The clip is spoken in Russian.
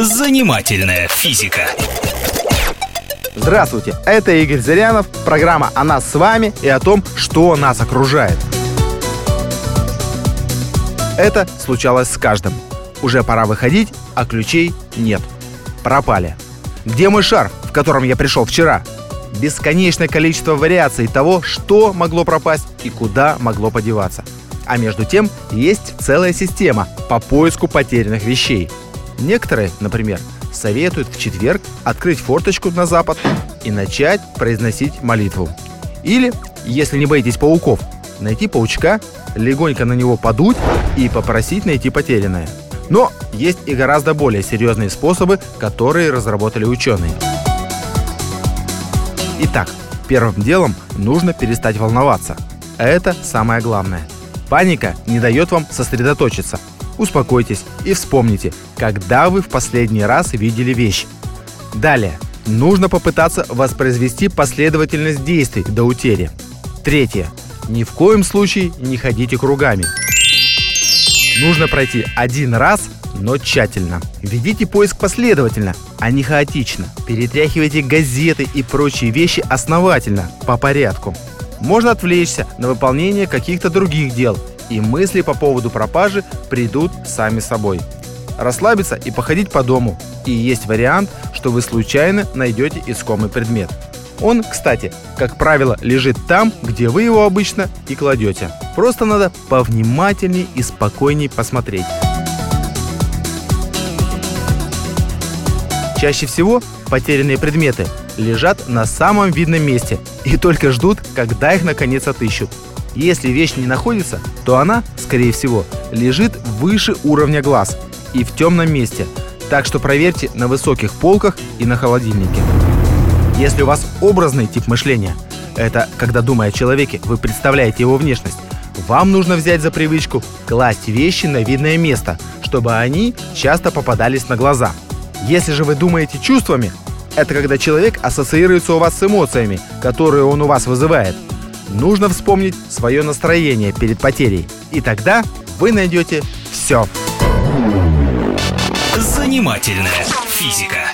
Занимательная физика. Здравствуйте, это Игорь Зырянов, программа о нас с вами и о том, что нас окружает. Это случалось с каждым. Уже пора выходить, а ключей нет. Пропали. Где мой шарф, в котором я пришел вчера? Бесконечное количество вариаций того, что могло пропасть и куда могло подеваться. А между тем есть целая система по поиску потерянных вещей. Некоторые, например, советуют в четверг открыть форточку на запад и начать произносить молитву. Или, если не боитесь пауков, найти паучка, легонько на него подуть и попросить найти потерянное. Но есть и гораздо более серьезные способы, которые разработали ученые. Итак, первым делом нужно перестать волноваться. Это самое главное. Паника не дает вам сосредоточиться. Успокойтесь и вспомните, когда вы в последний раз видели вещь. Далее. Нужно попытаться воспроизвести последовательность действий до утери. Третье. Ни в коем случае не ходите кругами. Нужно пройти один раз, но тщательно. Ведите поиск последовательно, а не хаотично. Перетряхивайте газеты и прочие вещи основательно, по порядку. Можно отвлечься на выполнение каких-то других дел, и мысли по поводу пропажи придут сами собой. Расслабиться и походить по дому. И есть вариант, что вы случайно найдете искомый предмет. Он, кстати, как правило, лежит там, где вы его обычно и кладете. Просто надо повнимательней и спокойней посмотреть. Чаще всего потерянные предметы лежат на самом видном месте и только ждут, когда их наконец отыщут. Если вещь не находится, то она, скорее всего, лежит выше уровня глаз и в темном месте, так что проверьте на высоких полках и на холодильнике. Если у вас образный тип мышления, это когда думая о человеке, вы представляете его внешность, вам нужно взять за привычку класть вещи на видное место, чтобы они часто попадались на глаза – если же вы думаете чувствами, это когда человек ассоциируется у вас с эмоциями, которые он у вас вызывает. Нужно вспомнить свое настроение перед потерей, и тогда вы найдете все. Занимательная физика.